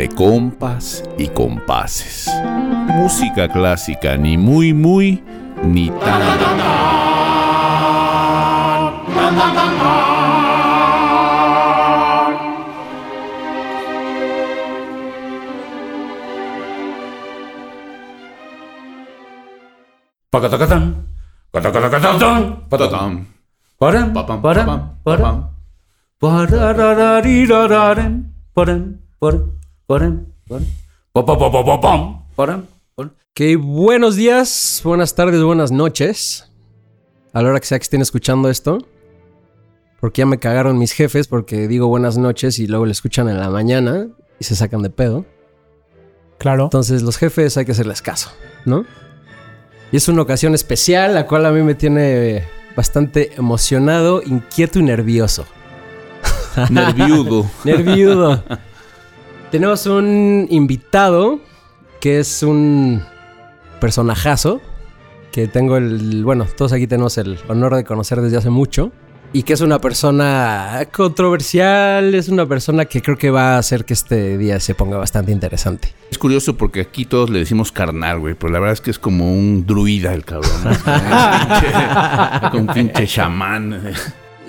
entre compas y compases. Música clásica ni muy muy ni tan. Pacatacatán. Catacatacatán. Patatán. Param, Papam, param, papam, param. papam. Pararararirararem, param, param, Ok, buenos días, buenas tardes, buenas noches. A la hora que sea que estén escuchando esto. Porque ya me cagaron mis jefes porque digo buenas noches y luego le escuchan en la mañana y se sacan de pedo. Claro. Entonces los jefes hay que hacerles caso, ¿no? Y es una ocasión especial, la cual a mí me tiene bastante emocionado, inquieto y nervioso. Nerviudo. Nerviudo. Tenemos un invitado que es un personajazo que tengo el, bueno, todos aquí tenemos el honor de conocer desde hace mucho y que es una persona controversial, es una persona que creo que va a hacer que este día se ponga bastante interesante. Es curioso porque aquí todos le decimos carnal, güey, pero la verdad es que es como un druida el cabrón. ¿no? Como un pinche chamán.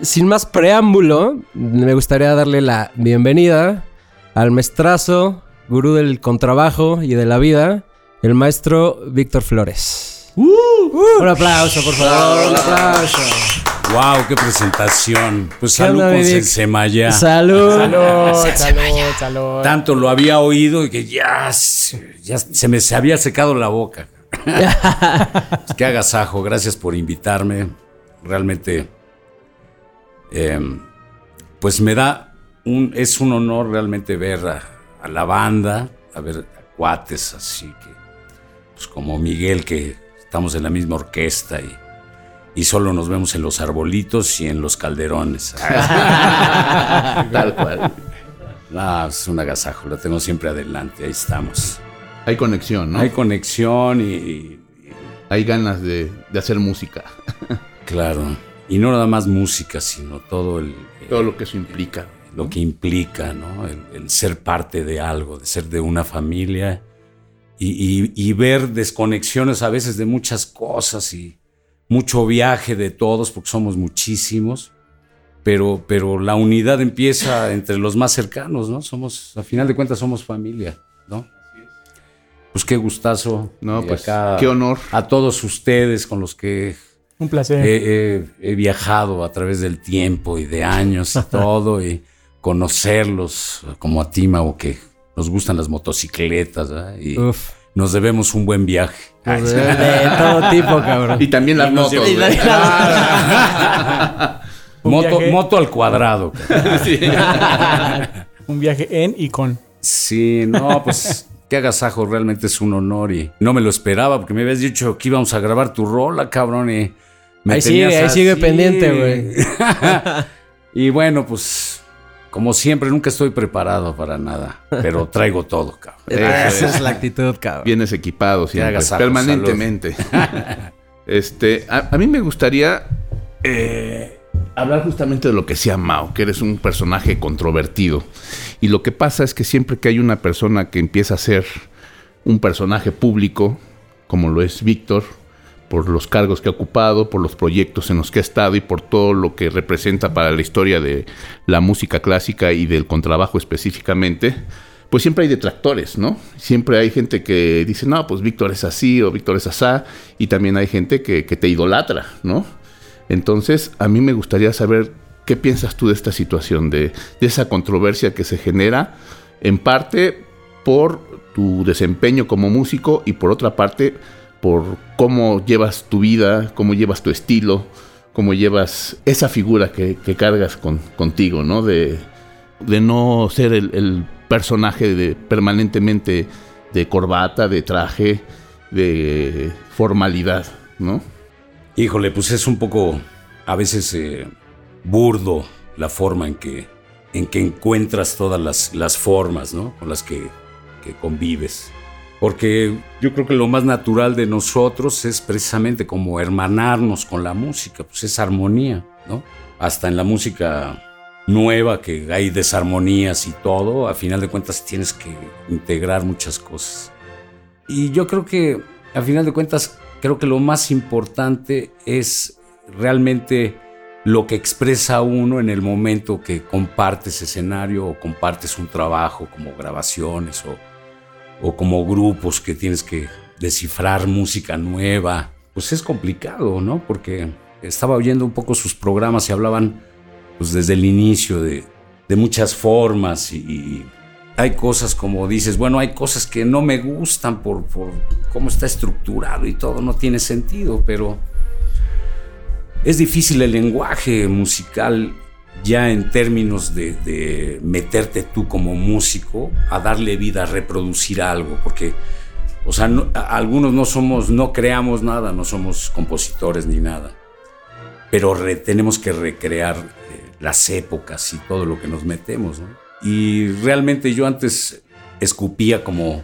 Sin más preámbulo, me gustaría darle la bienvenida al maestrazo, gurú del contrabajo y de la vida, el maestro Víctor Flores. un aplauso, por favor, un aplauso. Wow, qué presentación. Pues ¿Qué salud con? Sensemayá. Salud. Salud, salud, salud. Tanto lo había oído y que ya, se- ya se me se había secado la boca. Qué agasajo, gracias por invitarme. Realmente, eh, pues me da un, es un honor realmente ver a, a la banda, a ver a cuates así que, pues como Miguel, que estamos en la misma orquesta y, y solo nos vemos en los arbolitos y en los calderones. Tal cual. No, es un agasajo, lo tengo siempre adelante, ahí estamos. Hay conexión, ¿no? Hay Hay, conexión y, y- ganas de, de hacer música. claro, y no nada más música, sino todo el, Todo lo que eso implica. Lo que implica, ¿no? El, el ser parte de algo, de ser de una familia y, y- y ver desconexiones a veces de muchas cosas y mucho viaje de todos, porque somos muchísimos, pero, pero la unidad empieza entre los más cercanos, ¿no? Somos, a final de cuentas, somos familia, ¿no? Pues qué gustazo. No, pues acá qué honor. A todos ustedes con los que Un placer. He, he- he viajado a través del tiempo y de años y todo, y conocerlos como a ti, Mau, que nos gustan las motocicletas, ¿verdad? y Uf. nos debemos un buen viaje. Pues de, de todo tipo, cabrón. Y también las Y motos. güey. Un Moto, moto al cuadrado. Un viaje en y con. Sí, no, pues qué agasajo, realmente es un honor y no me lo esperaba porque me habías dicho que íbamos a grabar tu rola, cabrón, y me Ahí sigue, ahí sigue pendiente, güey. y bueno, pues como siempre, nunca estoy preparado para nada, pero traigo todo, cabrón. Esa es la actitud, cabrón. Vienes equipado siempre, agasajo, permanentemente. este, a, a mí me gustaría eh, hablar justamente de lo que decía Mao, que eres un personaje controvertido. Y lo que pasa es que siempre que hay una persona que empieza a ser un personaje público, como lo es Víctor, por los cargos que ha ocupado, por los proyectos en los que ha estado y por todo lo que representa para la historia de la música clásica y del contrabajo específicamente, pues siempre hay detractores, ¿no? Siempre hay gente que dice, no, pues Víctor es así o Víctor es asá, y también hay gente que, te idolatra, ¿no? Entonces, a mí me gustaría saber qué piensas tú de esta situación, de esa controversia que se genera, en parte por tu desempeño como músico y por otra parte por cómo llevas tu vida, cómo llevas tu estilo, cómo llevas esa figura que, cargas con, contigo, ¿no? De, de no ser el, personaje de, permanentemente de corbata, de traje, de formalidad, ¿no? Híjole, pues es un poco a veces eh, burdo la forma en que, en que encuentras todas las, formas, ¿no? Con las que convives. Porque yo creo que lo más natural de nosotros es precisamente como hermanarnos con la música, pues es armonía, ¿no? Hasta en la música nueva, que hay desarmonías y todo, a final de cuentas tienes que integrar muchas cosas. Y yo creo que, a final de cuentas, creo que lo más importante es realmente lo que expresa uno en el momento que compartes escenario o compartes un trabajo como grabaciones o, o como grupos que tienes que descifrar música nueva. Pues es complicado, ¿no? Porque estaba oyendo un poco sus programas y hablaban pues desde el inicio de, muchas formas y, hay cosas como dices, bueno, hay cosas que no me gustan por, por cómo está estructurado y todo, no tiene sentido, pero es difícil el lenguaje musical ya en términos de, de, meterte tú como músico a darle vida, a reproducir algo, porque, o sea, no, algunos no somos, no creamos nada, no somos compositores ni nada, pero re, tenemos que recrear eh, las épocas y todo lo que nos metemos, ¿no? Y realmente yo antes escupía como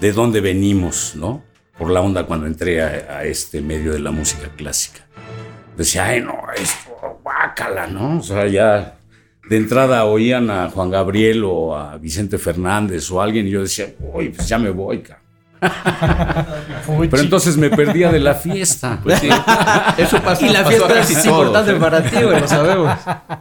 de dónde venimos, ¿no? Por la onda cuando entré a, a este medio de la música clásica decía, ay, no, esto, guácala, ¿no? O sea, ya de entrada oían a Juan Gabriel o a Vicente Fernández o alguien y yo decía, uy, pues ya me voy, cara. Pero entonces me perdía de la fiesta. Pues sí. Eso pasa. Y la pasó fiesta es importante para ti, güey, lo sabemos.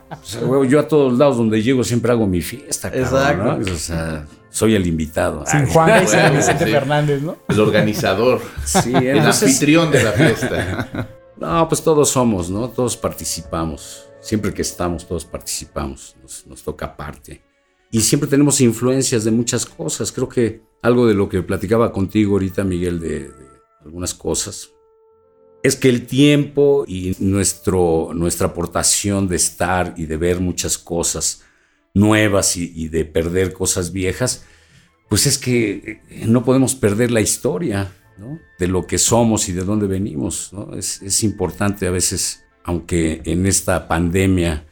O sea, güey, yo a todos lados donde llego siempre hago mi fiesta, cabrón. O sea, soy el invitado. Sin Ay, Juan y sin bueno, Vicente sí. Fernández, ¿no? El organizador, Sí, el anfitrión de la fiesta. No, pues todos somos, ¿no? Todos participamos. Siempre que estamos, todos participamos. Nos, toca parte. Y siempre tenemos influencias de muchas cosas. Creo que algo de lo que platicaba contigo ahorita, Miguel, de, algunas cosas, es que el tiempo y nuestro, nuestra aportación de estar y de ver muchas cosas nuevas y, de perder cosas viejas, pues es que eh, no podemos perder la historia. de lo que somos y de dónde venimos. es, importante a veces, aunque en esta pandemia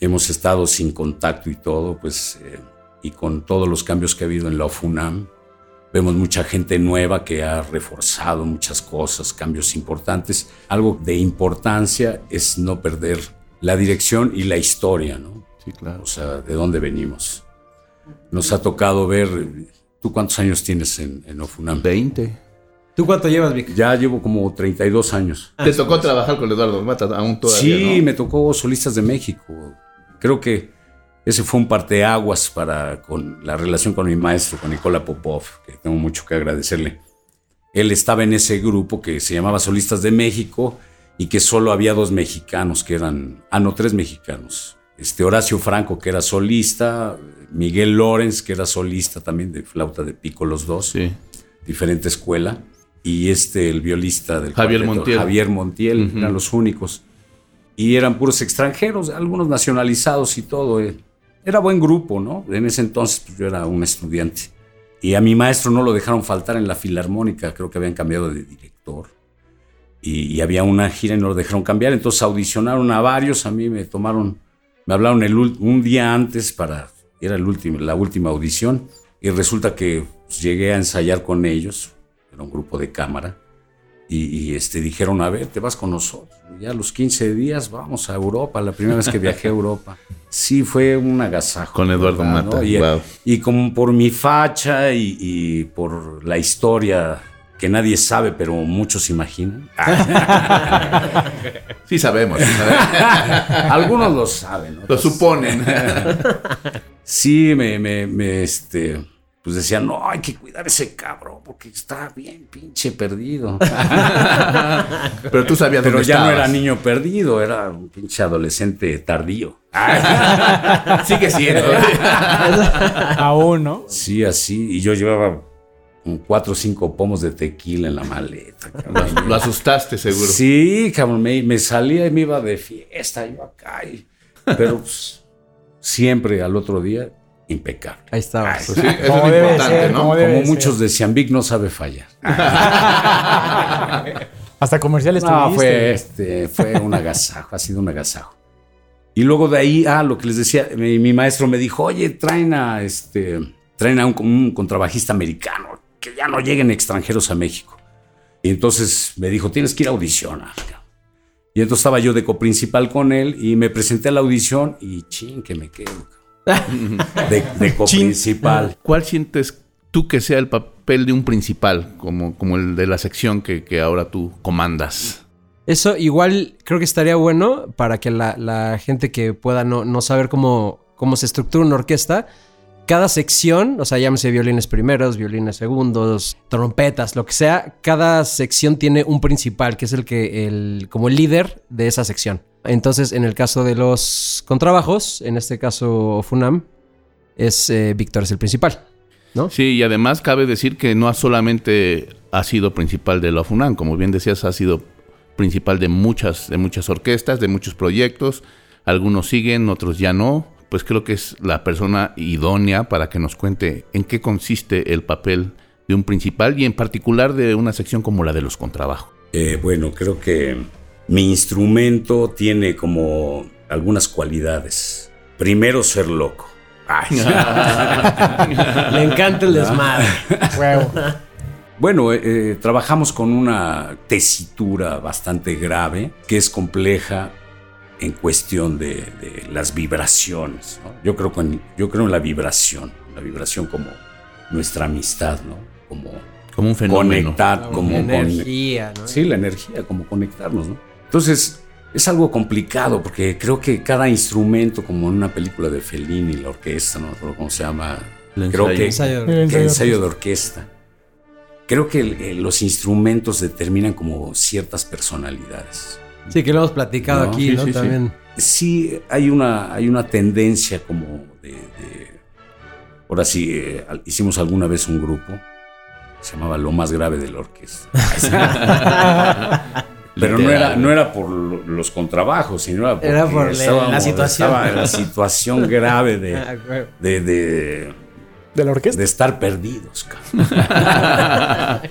hemos estado sin contacto y todo, pues, eh, y con todos los cambios que ha habido en la OFUNAM, vemos mucha gente nueva que ha reforzado muchas cosas, cambios importantes. Algo de importancia es no perder la dirección y la historia, ¿no? Sí, claro. O sea, de dónde venimos. Nos ha tocado ver, ¿tú cuántos años tienes en, en OFUNAM? 20. ¿Tú cuánto llevas, Vic? Ya llevo como 32 años. Te tocó trabajar con Eduardo Mata aún todavía, sí, ¿no? me tocó Solistas de México. Creo que ese fue un parteaguas para con la relación con mi maestro, con Nicola Popov, que tengo mucho que agradecerle. Él estaba en ese grupo que se llamaba Solistas de México y que solo había dos mexicanos, que eran, ah, no, tres mexicanos. Este Horacio Franco, que era solista, Miguel Lorenz, que era solista también de flauta de pico, los dos, Sí. diferente escuela y este, el violista del Javier cuarteto, Montiel. Javier Montiel, eran los únicos. Y eran puros extranjeros, algunos nacionalizados y todo. eh. Era buen grupo, ¿no? En ese entonces pues, yo era un estudiante. Y a mi maestro no lo dejaron faltar en la filarmónica, creo que habían cambiado de director. Y, y había una gira y no lo dejaron cambiar, entonces audicionaron a varios, a mí me tomaron, me hablaron el, un día antes para, era el último, la última audición, y resulta que pues, llegué a ensayar con ellos, era un grupo de cámara, y, y, este, dijeron, a ver, te vas con nosotros. Ya a los 15 días vamos a Europa, la primera vez que viajé a Europa. Sí, fue un agasajo. Con Eduardo ¿verdad, Mata, no? Y, wow. y como por mi facha y, y por la historia que nadie sabe, pero muchos imaginan. Sí sabemos. Algunos lo saben. ¿no? Lo suponen. Sí, me, me, me, este, pues decían, no, hay que cuidar ese cabrón porque está bien pinche perdido. Pero tú sabías Pero dónde ya no era niño perdido, era un pinche adolescente tardío. Sigue siendo. Aún, ¿no? Sí, así. Y yo llevaba cuatro o cinco pomos de tequila en la maleta. cabrón. Lo asustaste, seguro. Sí, cabrón, me, me salía y me iba de fiesta, yo acá. y- pero pues, siempre al otro día, impecable. Ahí. Pues sí, eso Como es debe importante, ser, ¿no? como debe Como ser. muchos decían, Vic no sabe fallar. Hasta comerciales No, tuviste. fue, este, fue un agasajo, ha sido un agasajo. Y luego de ahí, ah, lo que les decía, mi, mi maestro me dijo, oye, traen a, este, traen a un, un contrabajista americano, que ya no lleguen extranjeros a México. Y entonces me dijo, tienes que ir a audicionar. cabrón". Y entonces estaba yo de coprincipal con él y me presenté a la audición y ching, que me quedo. De, de coprincipal. ¿Cuál sientes tú que sea el papel de un principal, como, como el de la sección que, que ahora tú comandas? Eso igual creo que estaría bueno para que la, la gente que pueda no, no saber cómo, cómo se estructura una orquesta, cada sección, o sea, llámese violines primeros, violines segundos, trompetas, lo que sea, cada sección tiene un principal, que es el que, el, como el líder de esa sección. Entonces, en el caso de los contrabajos, en este caso Funam, es eh, Víctor es el principal, ¿no? Sí, y además cabe decir que no solamente ha sido principal de la FUNAM, como bien decías, ha sido principal de muchas, de muchas orquestas, de muchos proyectos. Algunos siguen, otros ya no. Pues creo que es la persona idónea para que nos cuente en qué consiste el papel de un principal y en particular de una sección como la de los contrabajos. Eh, bueno, creo que mi instrumento tiene como algunas cualidades. Primero, ser loco. Ay, Le encanta el desmadre. Bueno, eh, eh, trabajamos con una tesitura bastante grave, que es compleja en cuestión de, de las vibraciones. ¿no? Yo, creo con- yo creo en la vibración, la vibración como nuestra amistad, ¿no? Como Como un fenómeno. conectar, como con- energía, ¿no? Sí, la energía, como conectarnos, ¿no? Entonces, es algo complicado porque creo que cada instrumento, como en una película de Fellini, la orquesta, no me acuerdo cómo se llama, El creo ensayo. que Ensayo. El que ensayo ensayo de orquesta. Creo que el- los instrumentos determinan como ciertas personalidades. Sí, que lo hemos platicado No, aquí, sí, ¿no? sí. También. Sí, hay una, hay una tendencia como de... de- ahora sí, eh, hicimos alguna vez un grupo, se llamaba Lo más grave de la orquesta. Pero no era, no era por lo- los contrabajos, sino era, porque Era por la- situación. estaba en la situación grave Ah, de, güey. de, de, ¿De la orquesta? de estar perdidos. cabrón.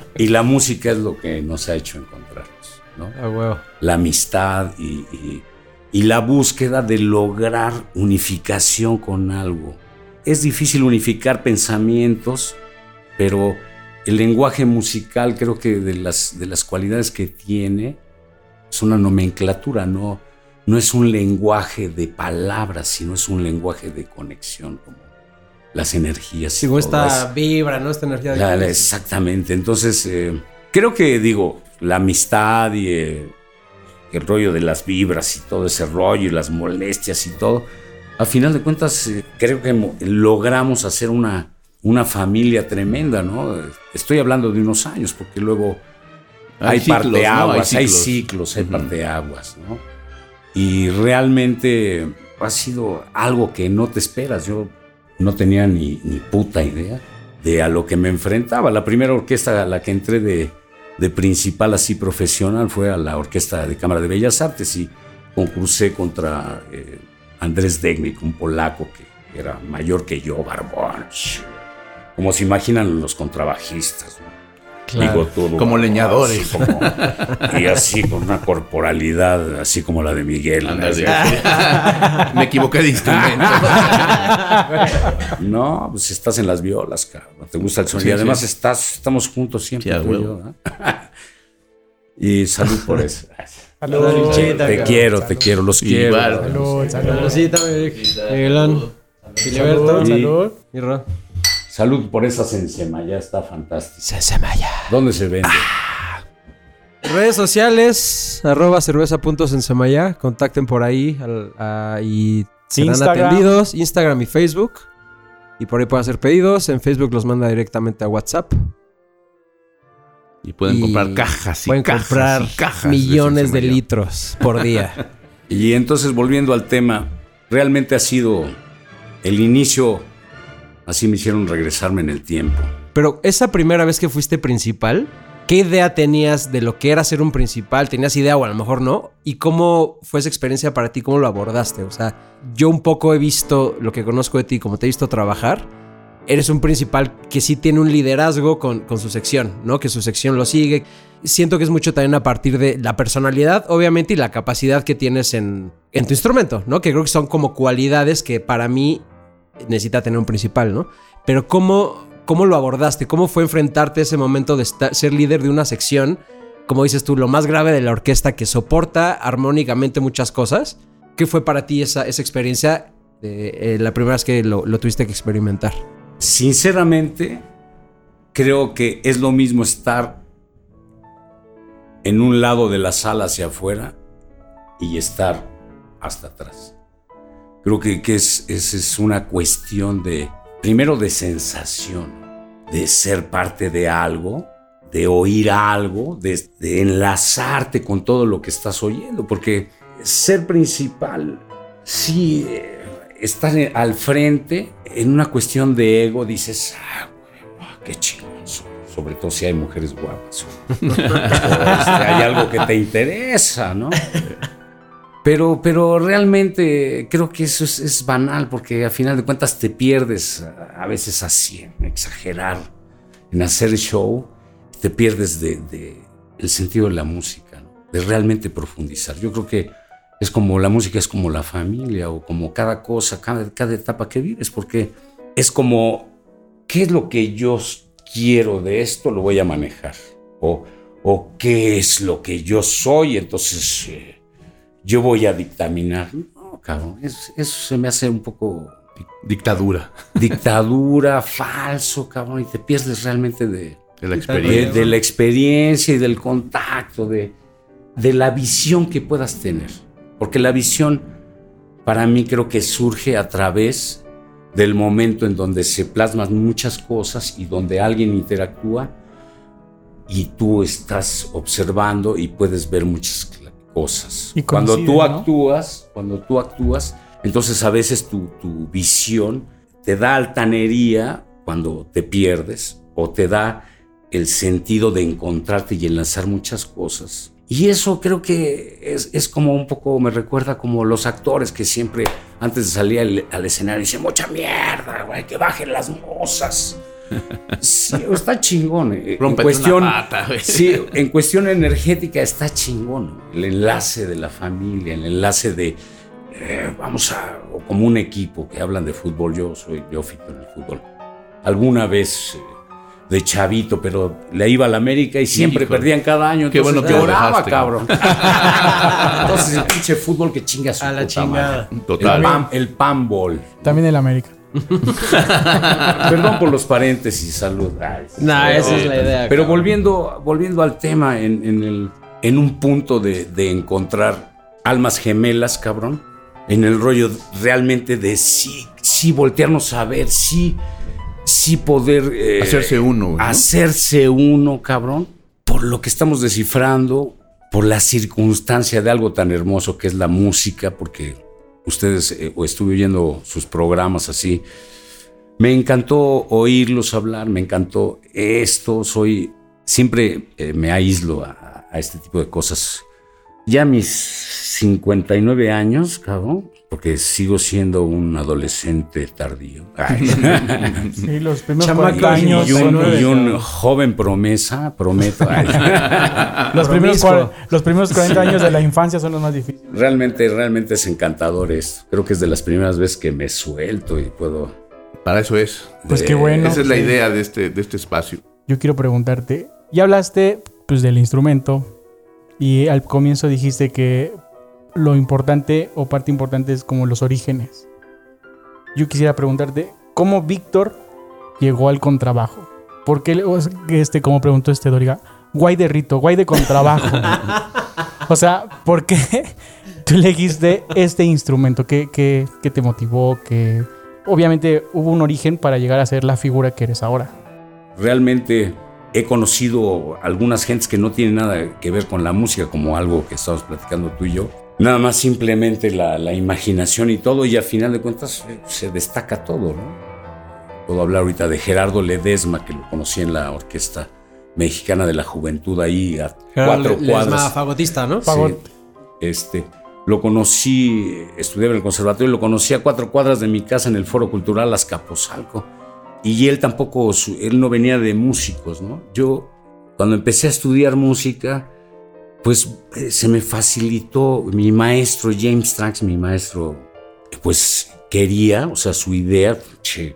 y la música es lo que nos ha hecho encontrarnos, ¿no? Ah, huevo. la amistad y, y- y la búsqueda de lograr unificación con algo. Es difícil unificar pensamientos, pero el lenguaje musical creo que de las, de las cualidades que tiene es una nomenclatura, no, no es un lenguaje de palabras, sino es un lenguaje de conexión, como las energías. todo esta vibra, ¿no? Esta energía de... La- la- exactamente. Entonces, eh, creo que digo, la amistad y eh, el rollo de las vibras y todo ese rollo y las molestias y todo, a final de cuentas, eh, creo que mo- logramos hacer una, una familia tremenda, ¿no? Estoy hablando de unos años, porque luego hay, ciclos, ¿no? parteaguas, hay ciclos. hay Ujú. parteaguas, ¿no? Y realmente ha sido algo que no te esperas. Yo no tenía ni, ni puta idea de a lo que me enfrentaba. La primera orquesta a la que entré de, de principal así profesional fue a la Orquesta de Cámara de Bellas Artes y concursé contra eh, Andrés Degnik, un polaco que era mayor que yo, barbón. Como se imaginan los contrabajistas. ¿no? Claro. todo Como leñadores. así como- y así con una corporalidad así como la de Miguel. Me equivoqué de instrumento. No, pues estás en las violas, cabrón. Te gusta el sonido. Sí, y además sí. estás, estamos juntos siempre. Sí, yo, ¿eh? y salud por eso. Salud. Te, te cabrón. quiero, te quiero, los quiero. Salud, salud. Miguelón. Filiberto. Salud, Y- salud. Salud por esa sencema, ya está fantástica. ¿Dónde se vende? Redes sociales, arroba cerveza.sensemayá. Contacten por ahí al- a- y serán Instagram. atendidos. Instagram y Facebook. Y por ahí pueden hacer pedidos. En Facebook los manda directamente a WhatsApp. Y pueden Y comprar cajas y pueden cajas comprar y cajas millones de litros por día. Y entonces volviendo al tema, realmente ha sido el inicio, así me hicieron regresarme en el tiempo. Pero esa primera vez que fuiste principal, ¿qué idea tenías de lo que era ser un principal? ¿Tenías idea o a lo mejor no? ¿Y cómo fue esa experiencia para ti? ¿Cómo lo abordaste? O sea, yo un poco he visto lo que conozco de ti, como te he visto trabajar. Eres un principal que sí tiene un liderazgo con, con su sección, ¿no? Que su sección lo sigue. Siento que es mucho también a partir de la personalidad, obviamente, y la capacidad que tienes en, en tu instrumento, ¿no? Que creo que son como cualidades que para mí necesita tener un principal, ¿no? Pero ¿cómo, cómo lo abordaste? ¿Cómo fue enfrentarte a ese momento de estar- ser líder de una sección como dices tú, lo más grave de la orquesta que soporta armónicamente muchas cosas. ¿Qué fue para ti esa, esa experiencia de, eh, la primera vez que lo, lo tuviste que experimentar? Sinceramente, creo que es lo mismo estar en un lado de la sala hacia afuera y estar hasta atrás. Creo que, que es, es, es una cuestión de, primero de sensación, de ser parte de algo, de oír algo, de, de enlazarte con todo lo que estás oyendo, porque ser principal, sí, estar al frente en una cuestión de ego, dices, ah, qué chingón soy", sobre todo si hay mujeres guapas. este, hay algo que te interesa, ¿no? Pero, pero realmente creo que eso es, es banal porque a final de cuentas te pierdes a, veces así, en exagerar, en hacer show, te pierdes de, de el sentido de la música, ¿no? de realmente profundizar. Yo creo que es como la música es como la familia o como cada cosa, cada, cada etapa que vives, porque es como, ¿qué es lo que yo quiero de esto? Lo voy a manejar. O, o qué es lo que yo soy, entonces eh, yo voy a dictaminar. No, cabrón, es- eso se me hace un poco Dictadura dictadura, falso, cabrón, y te pierdes realmente de, de la experiencia. de la experiencia y del contacto, de, de la visión que puedas tener. Porque la visión, para mí, creo que surge a través del momento en donde se plasman muchas cosas y donde alguien interactúa y tú estás observando y puedes ver muchas cosas. Y cuando tú ¿no? actúas, cuando tú actúas, entonces a veces tu, tu visión te da altanería cuando te pierdes o te da el sentido de encontrarte y enlazar muchas cosas. Y eso creo que es, es como un poco, me recuerda como los actores que siempre antes de salir al, al escenario dicen, mucha mierda, güey, que bajen las mozas. Sí, está chingón. eh. En cuestión, una pata, güey. sí, en cuestión energética está chingón. El enlace de la familia, el enlace de, eh, vamos a, o como un equipo que hablan de fútbol. Yo soy neófito en el fútbol. Alguna vez eh, de chavito, pero le iba a la América y siempre Híjole. perdían cada año. Qué entonces bueno que dejaste, cabrón. entonces el pinche fútbol que chinga su A la chingada. madre. Total. El pan, el panball. También el América. Perdón por los paréntesis, salud. Ay, Nah, sí. esa es la idea. Pero cabrón. volviendo, volviendo al tema, en, en el, en un punto de, de encontrar almas gemelas, cabrón, en el rollo realmente de sí, sí voltearnos a ver, sí, sí poder... eh, Hacerse uno. Hacerse uno, cabrón, por lo que estamos descifrando, por la circunstancia de algo tan hermoso que es la música, porque ustedes, eh, o estuve oyendo sus programas así, me encantó oírlos hablar, me encantó esto, soy, siempre eh, me aíslo a, a este tipo de cosas. Ya mis 59 años, cabrón, porque sigo siendo un adolescente tardío. Ay. Sí, los primeros Chamaco 40 años. y un, son- y un joven promesa, prometo. Los, primeros, los primeros 40 años de la infancia son los más difíciles. Realmente, realmente es encantador esto. Creo que es de las primeras veces que me suelto y puedo. Para eso es. Pues de- qué bueno. Esa es la idea de este, de este espacio. Yo quiero preguntarte, ya hablaste pues del instrumento y al comienzo dijiste que lo importante o parte importante es como los orígenes. Yo quisiera preguntarte, ¿cómo Víctor llegó al contrabajo? ¿Por qué, este, como preguntó este Doriga, guay de rito, guay de contrabajo? o sea, ¿por qué tú elegiste este instrumento? ¿Qué, qué, qué te motivó? que Obviamente hubo un origen para llegar a ser la figura que eres ahora. Realmente he conocido algunas gentes que no tienen nada que ver con la música, como algo que estábamos platicando tú y yo. Nada más simplemente la, la imaginación y todo, y al final de cuentas eh, se destaca todo, ¿no? Puedo hablar ahorita de Gerardo Ledesma, que lo conocí en la Orquesta Mexicana de la Juventud, ahí a cuatro Le- Ledesma cuadras. fagotista, ¿no? Fagot. Sí, este, lo conocí, estudiaba en el conservatorio, lo conocí a cuatro cuadras de mi casa en el Foro Cultural Azcapotzalco. Y él tampoco, él no venía de músicos, ¿no? Yo, cuando empecé a estudiar música, pues eh, se me facilitó mi maestro James Trax, mi maestro, pues quería, o sea, su idea, che,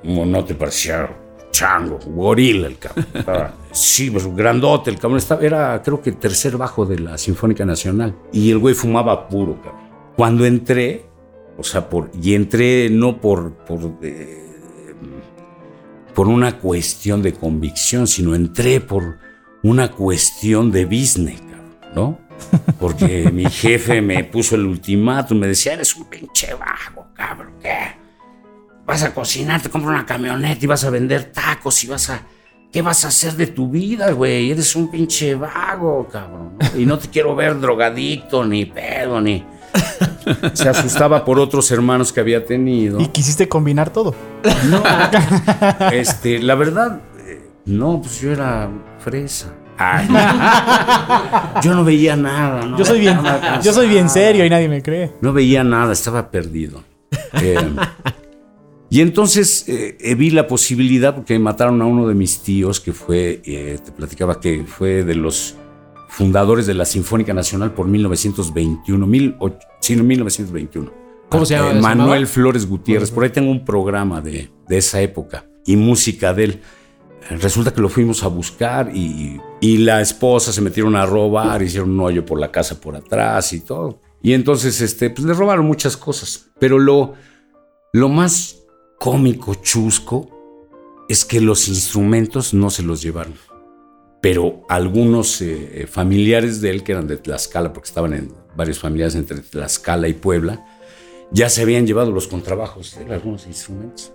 ¿cómo no te parecía chango, gorila el cabrón. Estaba- sí, pues grandote, el cabrón estaba, era creo que tercer bajo de la Sinfónica Nacional. Y el güey fumaba puro, cabrón. Cuando entré, o sea, por, y entré no por, por, eh, por una cuestión de convicción, sino entré por una cuestión de business, ¿no? Porque mi jefe me puso el ultimátum, me decía, eres un pinche vago, cabrón, ¿qué? Vas a cocinar, te compras una camioneta y vas a vender tacos y vas a... ¿Qué vas a hacer de tu vida, güey? Eres un pinche vago, cabrón. ¿no? Y no te quiero ver drogadicto, ni pedo, ni... Se asustaba por otros hermanos que había tenido. Y quisiste combinar todo. No, este, la verdad, eh, no, pues yo era fresa. Ay, yo no veía nada, ¿no? Yo soy bien, Estaba yo soy bien cansado. serio y nadie me cree. No veía nada, estaba perdido. Eh, y entonces eh, eh, vi la posibilidad, porque mataron a uno de mis tíos, que fue, eh, te platicaba que fue de los fundadores de la Sinfónica Nacional por 1921, mil och- sí, no, 1921. ¿Cómo se llama- Eh, Manuel? Flores Gutiérrez. Por ahí tengo un programa de, de esa época y música de él. Eh, Resulta que lo fuimos a buscar y, la esposa se metieron a robar, hicieron un hoyo por la casa por atrás y todo. Y entonces, este, pues le robaron muchas cosas. Pero lo, lo más cómico, chusco, es que los instrumentos no se los llevaron. Pero algunos eh, familiares de él, que eran de Tlaxcala, porque estaban en varios familiares entre Tlaxcala y Puebla, ya se habían llevado los contrabajos de algunos instrumentos.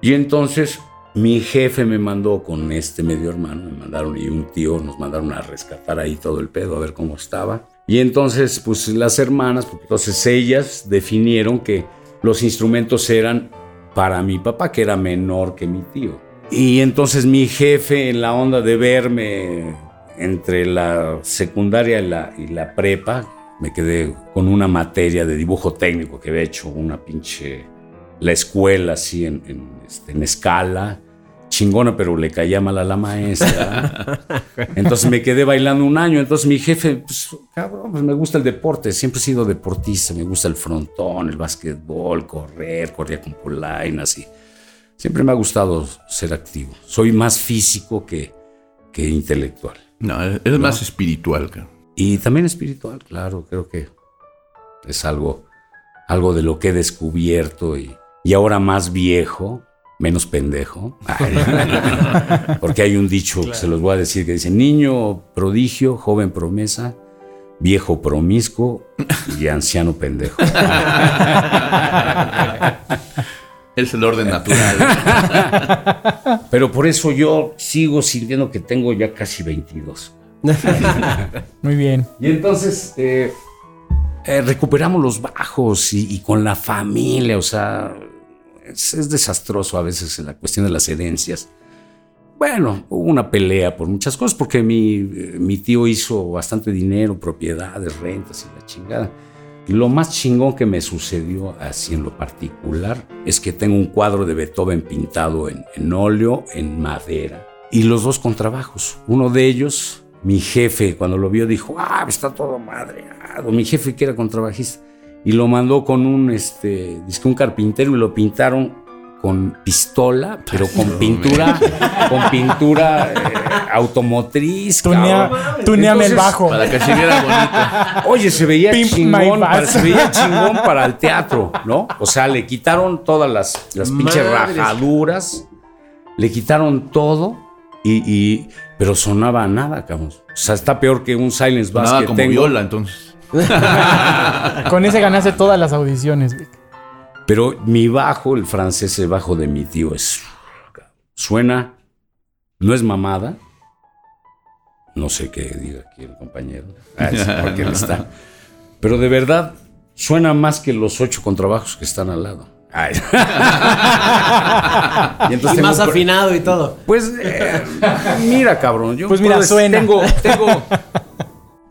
Y entonces mi jefe me mandó con este medio hermano, me mandaron y un tío, nos mandaron a rescatar ahí todo el pedo, a ver cómo estaba. Y entonces, pues las hermanas, porque entonces ellas definieron que los instrumentos eran para mi papá, que era menor que mi tío. Y entonces mi jefe, en la onda de verme entre la secundaria y la, y la prepa, me quedé con una materia de dibujo técnico que había hecho una pinche. la escuela así en, en, este, en escala. Chingona, pero le caía mal a la maestra. Entonces me quedé bailando un año. Entonces mi jefe, pues, cabrón, pues me gusta el deporte. Siempre he sido deportista. Me gusta el frontón, el básquetbol, correr, corría con polainas y siempre me ha gustado ser activo. Soy más físico que, que intelectual. No, es más espiritual. Y también espiritual, claro, creo que es algo, algo de lo que he descubierto y, y ahora más viejo, menos pendejo. Ay, Porque hay un dicho que se los voy a decir que dice, niño prodigio, joven promesa, viejo promiscuo y anciano pendejo. Es el orden natural. Pero por eso yo sigo sintiendo que tengo ya casi 22. Muy bien. Y entonces eh, eh, recuperamos los bajos y, y con la familia, o sea, es, es desastroso a veces en la cuestión de las herencias. Bueno, hubo una pelea por muchas cosas, porque mi, eh, mi tío hizo bastante dinero, propiedades, rentas y la chingada. Lo más chingón que me sucedió así en lo particular es que tengo un cuadro de Beethoven pintado en, en óleo, en madera, y los dos contrabajos. Uno de ellos, mi jefe, cuando lo vio, dijo, ah, está todo madreado. Mi jefe que era contrabajista. Y lo mandó con un, este, dice un carpintero y lo pintaron con pistola, pero con pintura, con pintura eh, automotriz. Tunea, tuneame el bajo. Para que se viera bonito. Oye, se veía Pimp chingón, para, se veía chingón para el teatro, ¿no? O sea, le quitaron todas las, las pinches rajaduras, le quitaron todo y, y- pero sonaba a nada, cabrón. O sea, está peor que un silence bass Nada que como tengo. viola, entonces. Con ese ganaste todas las audiciones. Pero mi bajo, el francés, el bajo de mi tío es suena, no es mamada. No sé qué diga aquí el compañero. Ah, porque él está. Pero de verdad, suena más que los ocho contrabajos que están al lado. Ay. y entonces Y tengo más pro- afinado y todo. Pues eh, mira, cabrón. Yo Pues mira, suena. Tengo, tengo-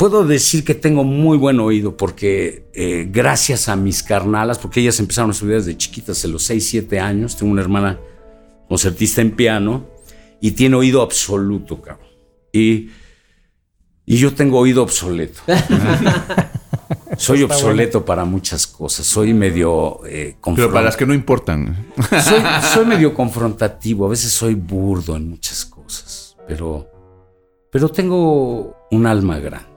puedo decir que tengo muy buen oído porque eh, gracias a mis carnalas, porque ellas empezaron a estudiar desde chiquitas, a los 6, 7 años. Tengo una hermana concertista en piano y tiene oído absoluto, cabrón. Y, y yo tengo oído obsoleto. Soy obsoleto para muchas cosas. Soy medio eh, Pero para las que no importan. Soy, soy, medio confrontativo. A veces soy burdo en muchas cosas. Pero, pero tengo un alma grande.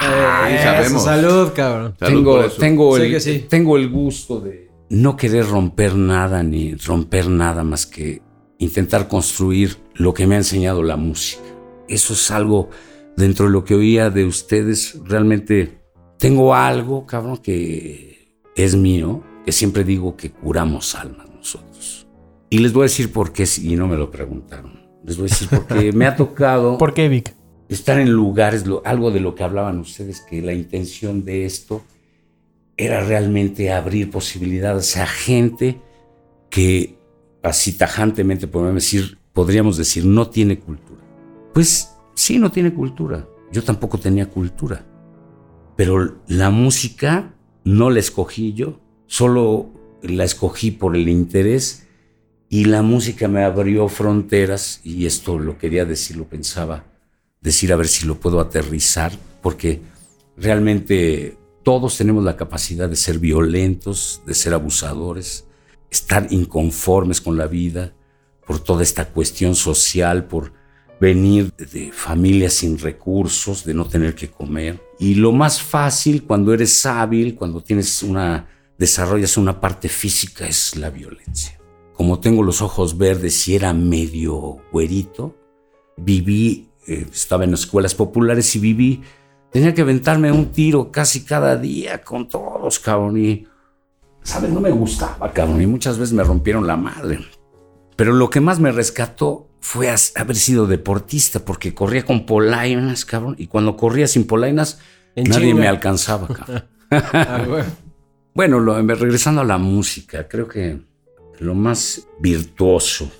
Ay, sabemos. Salud, cabrón. tengo, tengo, el, tengo el gusto de no querer romper nada ni romper nada más que intentar construir lo que me ha enseñado la música. Eso es algo dentro de lo que oía de ustedes. Realmente tengo algo, cabrón, que es mío, que siempre digo que curamos almas nosotros. Y les voy a decir por qué, si no me lo preguntaron. Les voy a decir porque me ha tocado. ¿Por qué, Vic? Estar en lugares, algo de lo que hablaban ustedes, que la intención de esto era realmente abrir posibilidades a gente que así tajantemente podríamos decir, podríamos decir no tiene cultura. Pues sí, no tiene cultura. Yo tampoco tenía cultura. Pero la música no la escogí yo, solo la escogí por el interés y la música me abrió fronteras y esto lo quería decir, lo pensaba decir a ver si lo puedo aterrizar, porque realmente todos tenemos la capacidad de ser violentos, de ser abusadores, estar inconformes con la vida por toda esta cuestión social, por venir de familias sin recursos, de no tener que comer. Y lo más fácil cuando eres hábil, cuando tienes una, desarrollas una parte física, es la violencia. Como tengo los ojos verdes y era medio güerito, viví, eh, estaba en escuelas populares y viví, tenía que aventarme un tiro casi cada día con todos, cabrón. Y, ¿sabes? No me gustaba, cabrón. Y muchas veces me rompieron la madre. Pero lo que más me rescató fue haber sido deportista, porque corría con polainas, cabrón. Y cuando corría sin polainas, nadie me alcanzaba, cabrón. Ah, bueno, regresando a la música, creo que lo más virtuoso,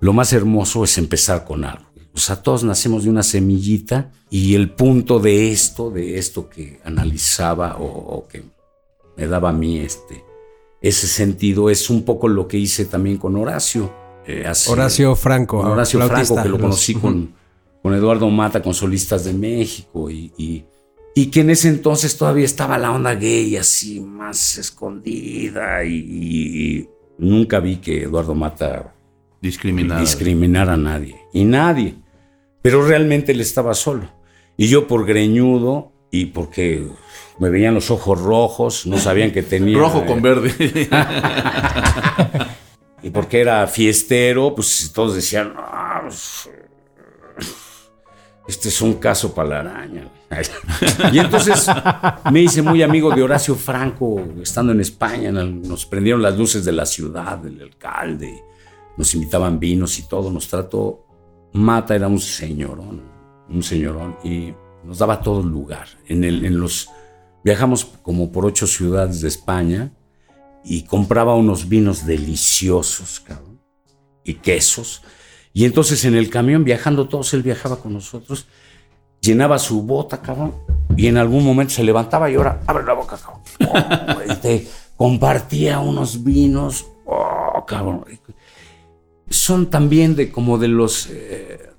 lo más hermoso es empezar con algo. O sea, todos nacemos de una semillita y el punto de esto, de esto que analizaba o, que me daba a mí este, ese sentido, es un poco lo que hice también con Horacio eh, Horacio Franco. Horacio Franco, que lo conocí con, con Eduardo Mata, con Solistas de México, y, y, que en ese entonces todavía estaba la onda gay así más escondida, y, nunca vi que Eduardo Mata discriminara a nadie, y nadie, pero realmente él estaba solo. Y yo por greñudo y porque me veían los ojos rojos, no sabían que tenía... Rojo con verde. Y porque era fiestero, pues todos decían, ah, pues, este es un caso para la araña. y entonces me hice muy amigo de Horacio Franco, estando en España, nos prendieron las luces de la ciudad, del alcalde, nos invitaban vinos y todo, nos trató, Mata era un señorón, un señorón, y nos daba todo el lugar. En, el, en los, viajamos como por ocho ciudades de España, y compraba unos vinos deliciosos, cabrón, y quesos. Y entonces en el camión viajando todos, él viajaba con nosotros, llenaba su bota, cabrón, y en algún momento se levantaba y ahora, abre la boca, cabrón. y te compartía unos vinos, oh, cabrón. Son también de como de los, eh,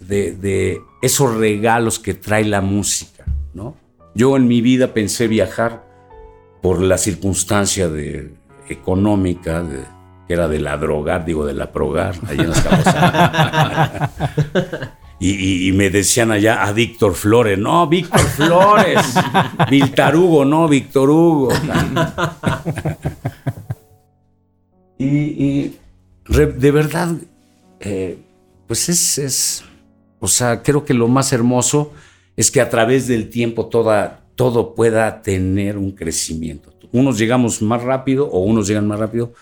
de, de esos regalos que trae la música, ¿no? Yo en mi vida pensé viajar por la circunstancia de, económica, que era de la drogar, digo, de la progar, allá en las y, y, me decían allá a Víctor Flores, no, Víctor Flores, Víctor Hugo, no, Víctor Hugo. y, de verdad, eh, pues es, es, o sea, creo que lo más hermoso es que a través del tiempo toda, todo pueda tener un crecimiento. Unos llegamos más rápido o unos llegan más rápido,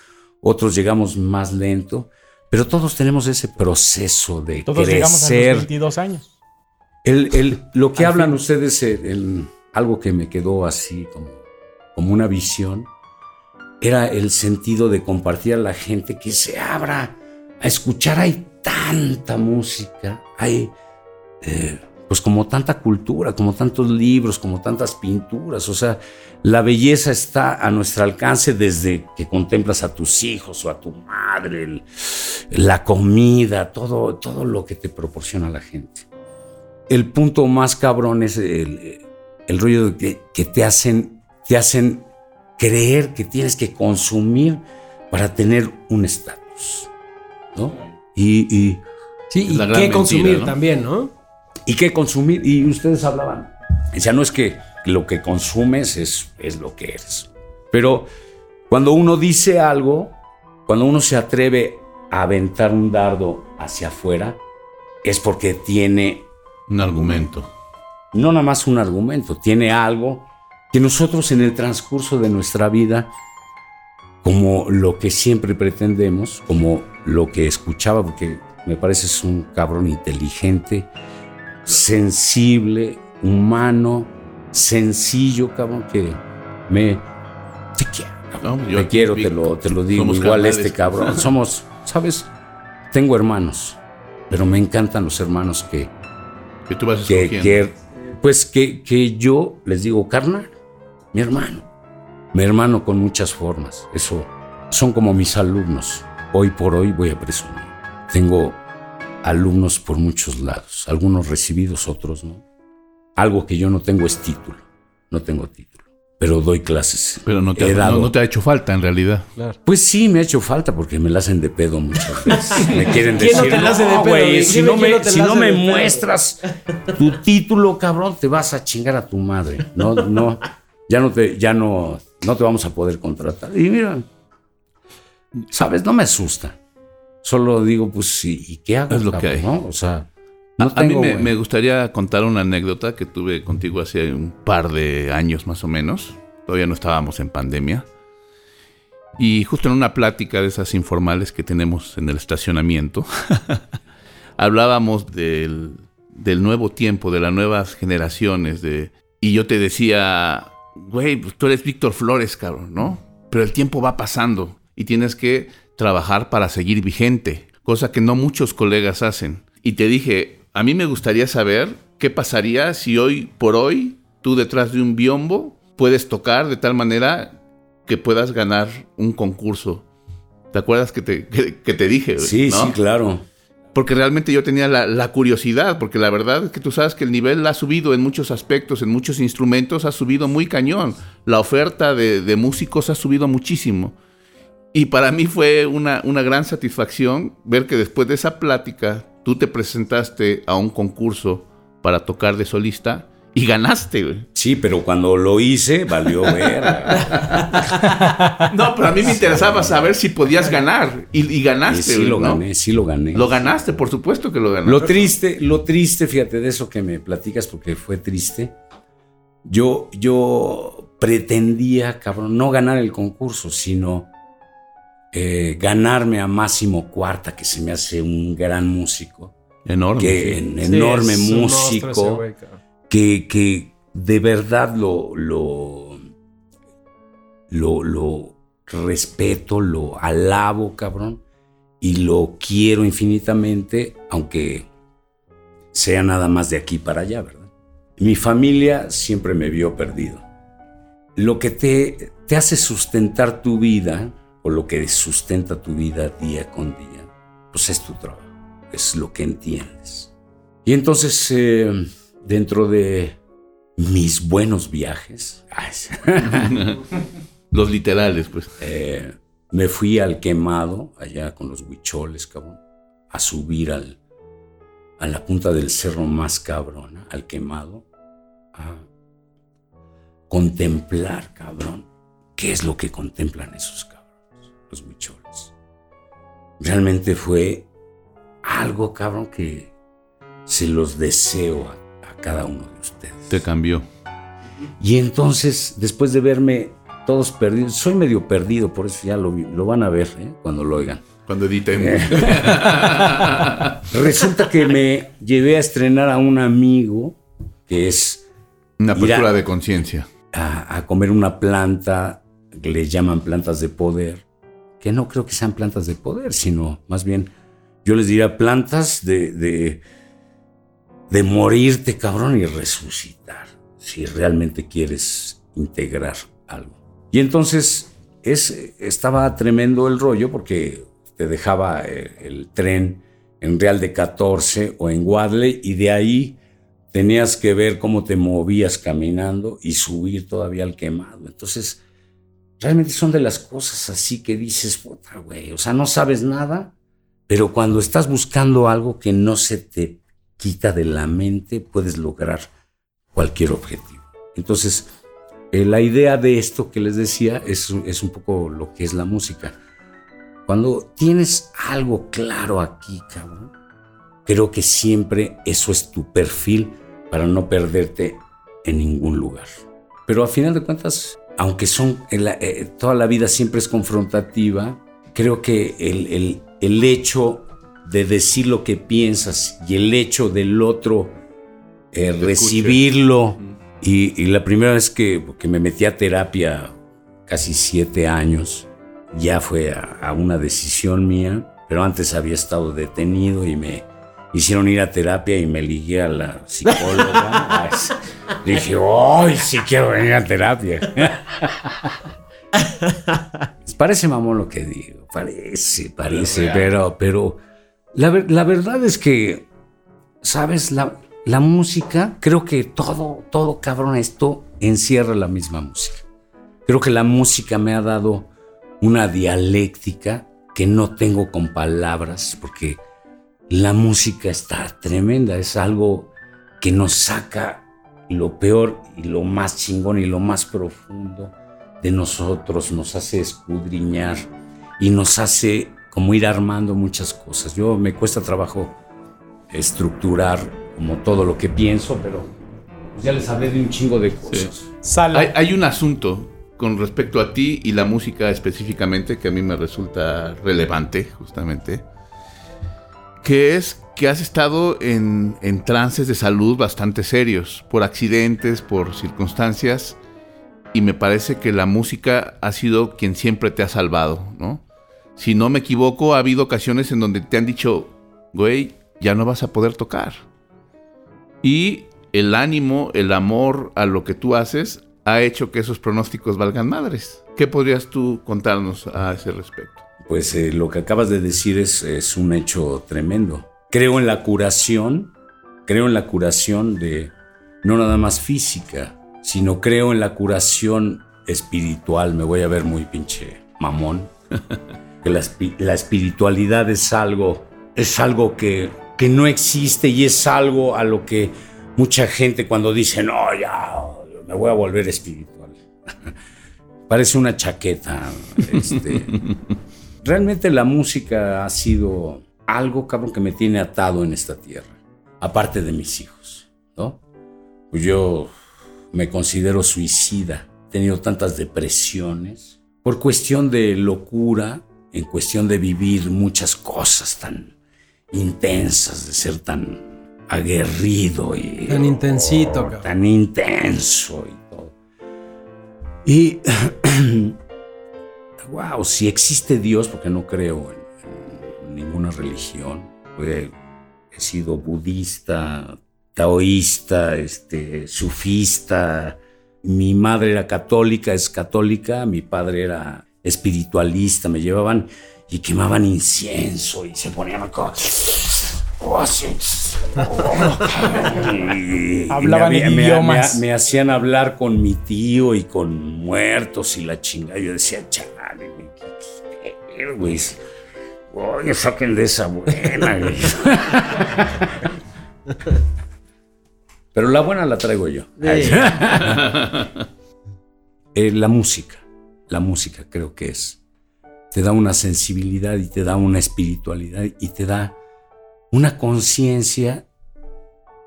otros llegamos más lento, pero todos tenemos ese proceso de todos Llegamos a los 22 años. El, lo que hablan ustedes, en algo que me quedó así como, como una visión, era el sentido de compartir a la gente que se abra a escuchar. Hay tanta música, hay eh, pues como tanta cultura, como tantos libros, como tantas pinturas. O sea, la belleza está a nuestro alcance desde que contemplas a tus hijos o a tu madre, la comida, todo, todo lo que te proporciona la gente. El punto más cabrón es el rollo de que, te hacen, te hacen creer que tienes que consumir para tener un estatus, ¿no? Y, sí, y qué consumir también, ¿no? Y qué consumir, y ustedes hablaban, o sea, no es que lo que consumes es, es lo que eres, pero cuando uno dice algo, cuando uno se atreve a aventar un dardo hacia afuera, es porque tiene... Un argumento. No nada más un argumento, tiene algo que nosotros en el transcurso de nuestra vida, como lo que siempre pretendemos, como lo que escuchaba, porque me parece es un cabrón inteligente, sensible, humano, sencillo, cabrón, que me... Te quiero, te quiero, te lo, te lo digo, igual este cabrón. Somos, ¿sabes? Tengo hermanos, pero me encantan los hermanos que... Que tú vas que, que, Pues que, que yo les digo, carnal, mi hermano. Mi hermano con muchas formas. Eso son como mis alumnos. Hoy por hoy voy a presumir. Tengo alumnos por muchos lados, algunos recibidos, otros no. Algo que yo no tengo es título. No tengo título. Pero doy clases. Pero no te, ha, no, te ha hecho falta en realidad. Pues sí, me ha hecho falta porque me la hacen de pedo muchas veces. me quieren decir, no, te la hace de pedo, si no me, si no me muestras tu título, cabrón, te vas a chingar a tu madre. No, no ya no te, ya no, no te vamos a poder contratar. Y mira, sabes, no me asusta. Solo digo, pues sí, ¿y qué hago? Es lo que hay. O sea, a, mí me, gustaría contar una anécdota que tuve contigo hace un par de años más o menos. Todavía no estábamos en pandemia. Y justo en una plática de esas informales que tenemos en el estacionamiento, hablábamos del, del, nuevo tiempo, de las nuevas generaciones. De, y yo te decía, güey, pues tú eres Víctor Flores, cabrón, ¿no? Pero el tiempo va pasando y tienes que trabajar para seguir vigente, cosa que no muchos colegas hacen. Y te dije, a mí me gustaría saber qué pasaría si hoy por hoy tú detrás de un biombo puedes tocar de tal manera que puedas ganar un concurso. ¿Te acuerdas que te, que, te dije? Sí, sí, claro porque realmente yo tenía la, curiosidad, porque la verdad es que tú sabes que el nivel ha subido en muchos aspectos, en muchos instrumentos, ha subido muy cañón. La oferta de, músicos ha subido muchísimo. Y para mí fue una, gran satisfacción ver que después de esa plática tú te presentaste a un concurso para tocar de solista y ganaste, güey. Sí, pero cuando lo hice, valió ver. no, pero a mí me interesaba saber si podías ganar. Y, ganaste, Sí, lo gané, sí lo gané. Lo ganaste, por supuesto que lo ganaste. Lo triste, lo triste, fíjate, de eso que me platicas, porque fue triste. Yo, yo pretendía, cabrón, no ganar el concurso, sino eh, ganarme a Máximo Cuarta, que se me hace un gran músico. Enorme. Que, enorme músico que, de verdad lo, lo, lo, respeto, lo alabo, cabrón, y lo quiero infinitamente, aunque sea nada más de aquí para allá, ¿verdad? Mi familia siempre me vio perdido. Lo que te, te hace sustentar tu vida, o lo que sustenta tu vida día con día, pues es tu trabajo, es lo que entiendes. Y entonces... Eh, dentro de mis buenos viajes, los literales, pues, eh, me fui al quemado, allá con los huicholes, cabrón, a subir al, a la punta del cerro más cabrón, al quemado, a contemplar, cabrón, qué es lo que contemplan esos cabrones, los huicholes. Realmente fue algo, cabrón, que se los deseo a cada uno de ustedes. Te cambió. Y entonces, después de verme todos perdidos, soy medio perdido, por eso ya lo, van a ver ¿eh? cuando lo oigan. Cuando editen. Eh. Resulta que me llevé a estrenar a un amigo que es... Una apertura de conciencia. A, comer una planta, que le llaman plantas de poder, que no creo que sean plantas de poder, sino más bien, yo les diría plantas de de morirte, cabrón, y resucitar, si realmente quieres integrar algo. Y entonces es, estaba tremendo el rollo porque te dejaba eh, el, tren en Real de 14 o en Wadley y de ahí tenías que ver cómo te movías caminando y subir todavía al quemado. Entonces, realmente son de las cosas así que dices, puta, güey, o sea, no sabes nada, pero cuando estás buscando algo que no se te quita de la mente, puedes lograr cualquier objetivo. Entonces, eh, la idea de esto que les decía es, un poco lo que es la música. Cuando tienes algo claro aquí, creo que siempre eso es tu perfil para no perderte en ningún lugar. Pero a final de cuentas, aunque son eh, toda la vida siempre es confrontativa, creo que el, hecho de decir lo que piensas y el hecho del otro eh, recibirlo, y, la primera vez que, que, me metí a terapia, casi siete años, ya fue a una decisión mía, pero antes había estado detenido y me, hicieron ir a terapia y me ligué a la psicóloga. Dije, ¡ay, sí quiero venir a terapia! parece mamón lo que digo, parece, parece, pero, pero la, verdad es que, ¿sabes? La, la música, creo que todo, todo cabrón, esto encierra la misma música. Creo que la música me ha dado una dialéctica que no tengo con palabras, porque la música está tremenda, es algo que nos saca lo peor y lo más chingón y lo más profundo de nosotros, nos hace escudriñar y nos hace como ir armando muchas cosas. Yo me cuesta trabajo estructurar como todo lo que pienso, pero ya les hablé de un chingo de cosas. Hay, hay un asunto con respecto a ti y la música específicamente que a mí me resulta relevante, justamente que es que has estado en, trances de salud bastante serios, por accidentes, por circunstancias, y me parece que la música ha sido quien siempre te ha salvado, ¿no? Si no me equivoco, ha habido ocasiones en donde te han dicho, güey, ya no vas a poder tocar. Y el ánimo, el amor a lo que tú haces ha hecho que esos pronósticos valgan madres. ¿Qué podrías tú contarnos a ese respecto? pues eh, lo que acabas de decir es, es, un hecho tremendo. Creo en la curación, creo en la curación de no nada más física, sino creo en la curación espiritual. Me voy a ver muy pinche mamón. que la, la, espiritualidad es algo, es algo que, que no existe y es algo a lo que mucha gente cuando dice, no, ya, me voy a volver espiritual. Parece una chaqueta. Este, Realmente la música ha sido algo, cabrón, que me tiene atado en esta tierra, aparte de mis hijos, ¿no? Pues yo me considero suicida, he tenido tantas depresiones, por cuestión de locura, en cuestión de vivir muchas cosas tan intensas, de ser tan aguerrido y... Tan intensito, cabrón. Tan intenso y todo. Y wow, si existe Dios, porque no creo en, ninguna religión, he sido budista, taoísta, este, sufista, mi madre era católica, es católica, mi padre era espiritualista, me llevaban y quemaban incienso y se ponían acá. Oh, Hablaban en idiomas. Me, hacían hablar con mi tío y con muertos y la chingada. Yo decía, chale, güey. Oye, saquen de esa buena, Pero la buena la traigo yo. Eh, la música, la música creo que es. Te da una sensibilidad y te da una espiritualidad y te da una conciencia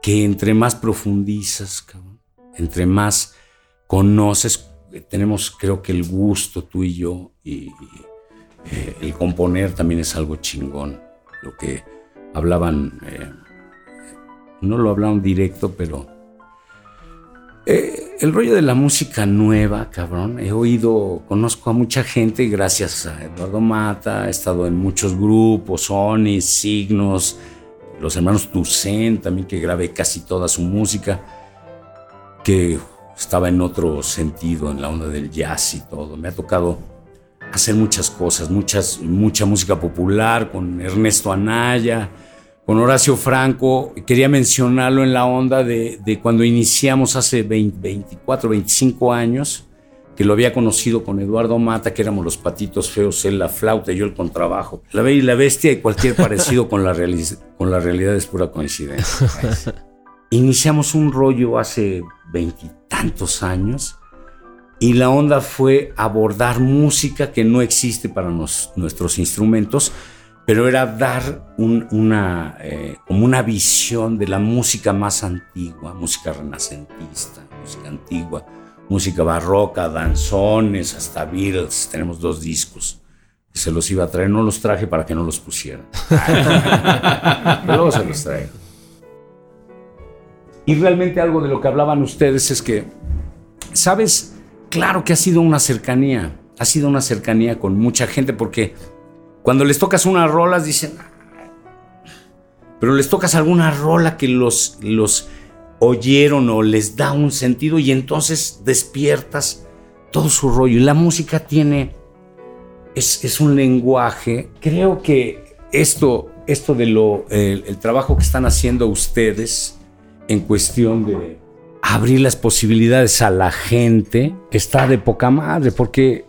que entre más profundizas, entre más conoces, tenemos creo que el gusto tú y yo y, eh, el componer también es algo chingón. Lo que hablaban, eh, no lo hablaban directo, pero eh, el rollo de la música nueva, cabrón. He oído, conozco a mucha gente gracias a Eduardo Mata, he estado en muchos grupos, Sony, Signos, los hermanos Toussaint también que grabé casi toda su música, que estaba en otro sentido, en la onda del jazz y todo. Me ha tocado hacer muchas cosas, muchas, mucha música popular con Ernesto Anaya, con Horacio Franco. Quería mencionarlo en la onda de, de cuando iniciamos hace 20, 24, 25 años, que lo había conocido con Eduardo Mata, que éramos los patitos feos, él la flauta y yo el contrabajo. La Bella y la Bestia y cualquier parecido con la, con la realidad es pura coincidencia. Iniciamos un rollo hace veintitantos años y la onda fue abordar música que no existe para nos- nuestros instrumentos, pero era dar un- una, eh, como una visión de la música más antigua, música renacentista, música antigua, música barroca, danzones, hasta Beatles. Tenemos dos discos. que Se los iba a traer, no los traje para que no los pusieran. Pero luego se los traigo. Y realmente algo de lo que hablaban ustedes es que, ¿sabes? Claro que ha sido una cercanía, ha sido una cercanía con mucha gente porque cuando les tocas unas rolas dicen, pero les tocas alguna rola que los, los oyeron o les da un sentido y entonces despiertas todo su rollo. Y la música tiene, es, es un lenguaje, creo que esto, esto de lo, el, trabajo que están haciendo ustedes en cuestión de abrir las posibilidades a la gente está de poca madre, porque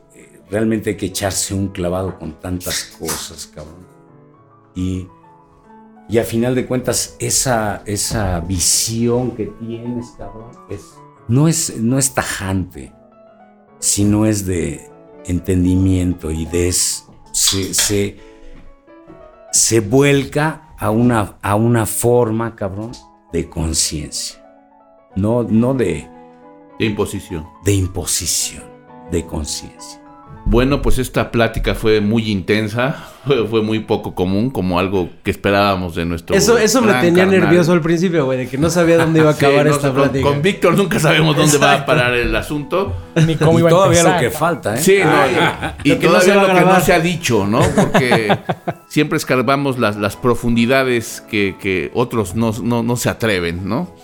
realmente hay que echarse un clavado con tantas cosas, cabrón. Y, y a final de cuentas, esa, esa visión que tienes, cabrón, es, no, es, no es tajante, sino es de entendimiento y de... es- se, se, se vuelca a una, a una forma, cabrón, de conciencia. No, no de, De imposición. de imposición, de conciencia. Bueno, pues esta plática fue muy intensa, fue, fue muy poco común, como algo que esperábamos de nuestro. Eso, eso me tenía carnal. nervioso al principio, güey, de que no sabía dónde iba a acabar esta plática. Con, Víctor nunca sabemos dónde va a parar el asunto. Ni cómo y iba a todavía empezar. lo que falta, ¿eh? Sí, no, y, y Lo que no todavía a lo que no se ha dicho, ¿no? Porque siempre escarbamos las, las profundidades que, que otros no, no- no se atreven, ¿no?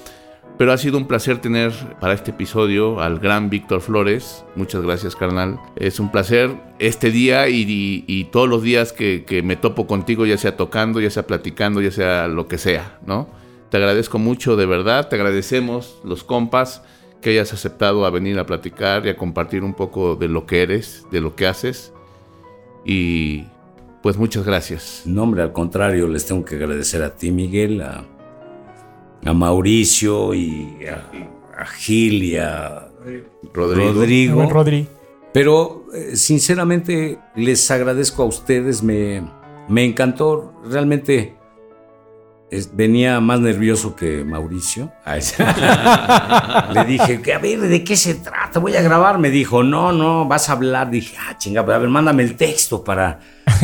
Pero ha sido un placer tener para este episodio al gran Víctor Flores. Muchas gracias, carnal. Es un placer este día y, todos los días que, que me topo contigo, ya sea tocando, ya sea platicando, ya sea lo que sea, ¿no? Te agradezco mucho, de verdad. Te agradecemos, los compas, que hayas aceptado a venir a platicar y a compartir un poco de lo que eres, de lo que haces. Y pues muchas gracias. No, hombre, al contrario, les tengo que agradecer a ti, Miguel, a, a Mauricio y a, a Gil y a Rodrigo. Rodrigo. Pero eh, sinceramente les agradezco a ustedes, me, me encantó, realmente es- venía más nervioso que Mauricio. Le dije, que, a ver, ¿de qué se trata? Voy a grabar. Me dijo, no, no, vas a hablar. Dije, ah, chinga, a ver, mándame el texto para,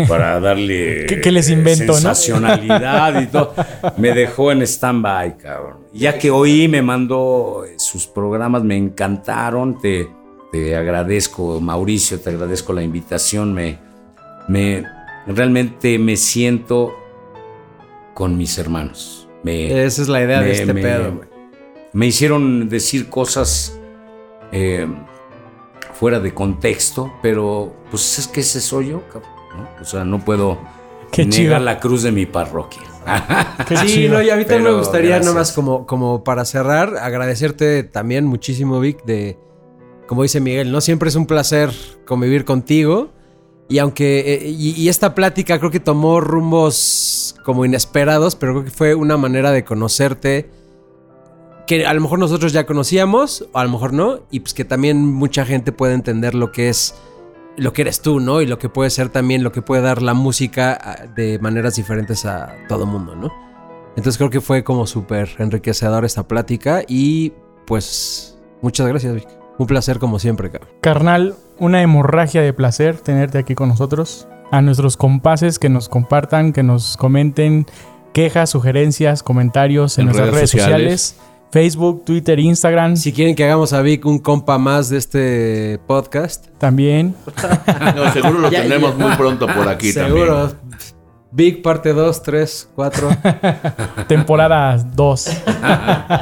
para darle ¿Qué- qué les invento, no? sensacionalidad y todo. Me dejó en stand-by, cabrón. Ya que oí, me mandó eh, sus programas, me encantaron. Te, te agradezco, Mauricio, te agradezco la invitación. Me, me, realmente me siento con mis hermanos. Me, Esa es la idea de este me- pedo, me hicieron decir cosas eh, fuera de contexto, pero pues es que ese soy yo, cabrón, ¿no? O sea, no puedo Qué negar chido. la cruz de mi parroquia. Qué Sí, chido. no, y a mí también me gustaría, gracias. nomás como, como para cerrar, agradecerte también muchísimo, Vic, de, como dice Miguel, no siempre es un placer convivir contigo. Y aunque, eh, y, y esta plática creo que tomó rumbos como inesperados, pero creo que fue una manera de conocerte que a lo mejor nosotros ya conocíamos, o a lo mejor no, y pues que también mucha gente puede entender lo que es, lo que eres tú, ¿no? Y lo que puede ser también, lo que puede dar la música ah, de maneras diferentes a todo mundo, ¿no? Entonces creo que fue como súper enriquecedor esta plática y pues muchas gracias, Vic. Un placer como siempre, cabrón. Carnal, una hemorragia de placer tenerte aquí con nosotros. A nuestros compases que nos compartan, que nos comenten quejas, sugerencias, comentarios en, En nuestras redes redes sociales. sociales. Facebook, Twitter, Instagram. Si quieren que hagamos a Vic un compa más de este podcast, También. No, seguro lo tendremos muy pronto por aquí seguro. también. Vic parte 2, 3, 4. temporada 2.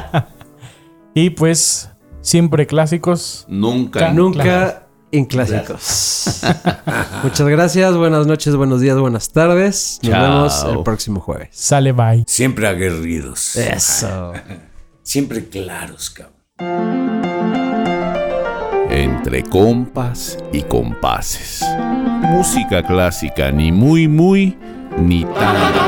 y pues, siempre clásicos. Nunca. Can- Nunca en clásicos. Muchas gracias, buenas noches, buenos días, buenas tardes. Nos Chao. vemos el próximo jueves. Sale bye. Siempre aguerridos. Eso. Siempre claros, cabrón. Entre compas y compases. Música clásica, ni muy, muy, ni tan.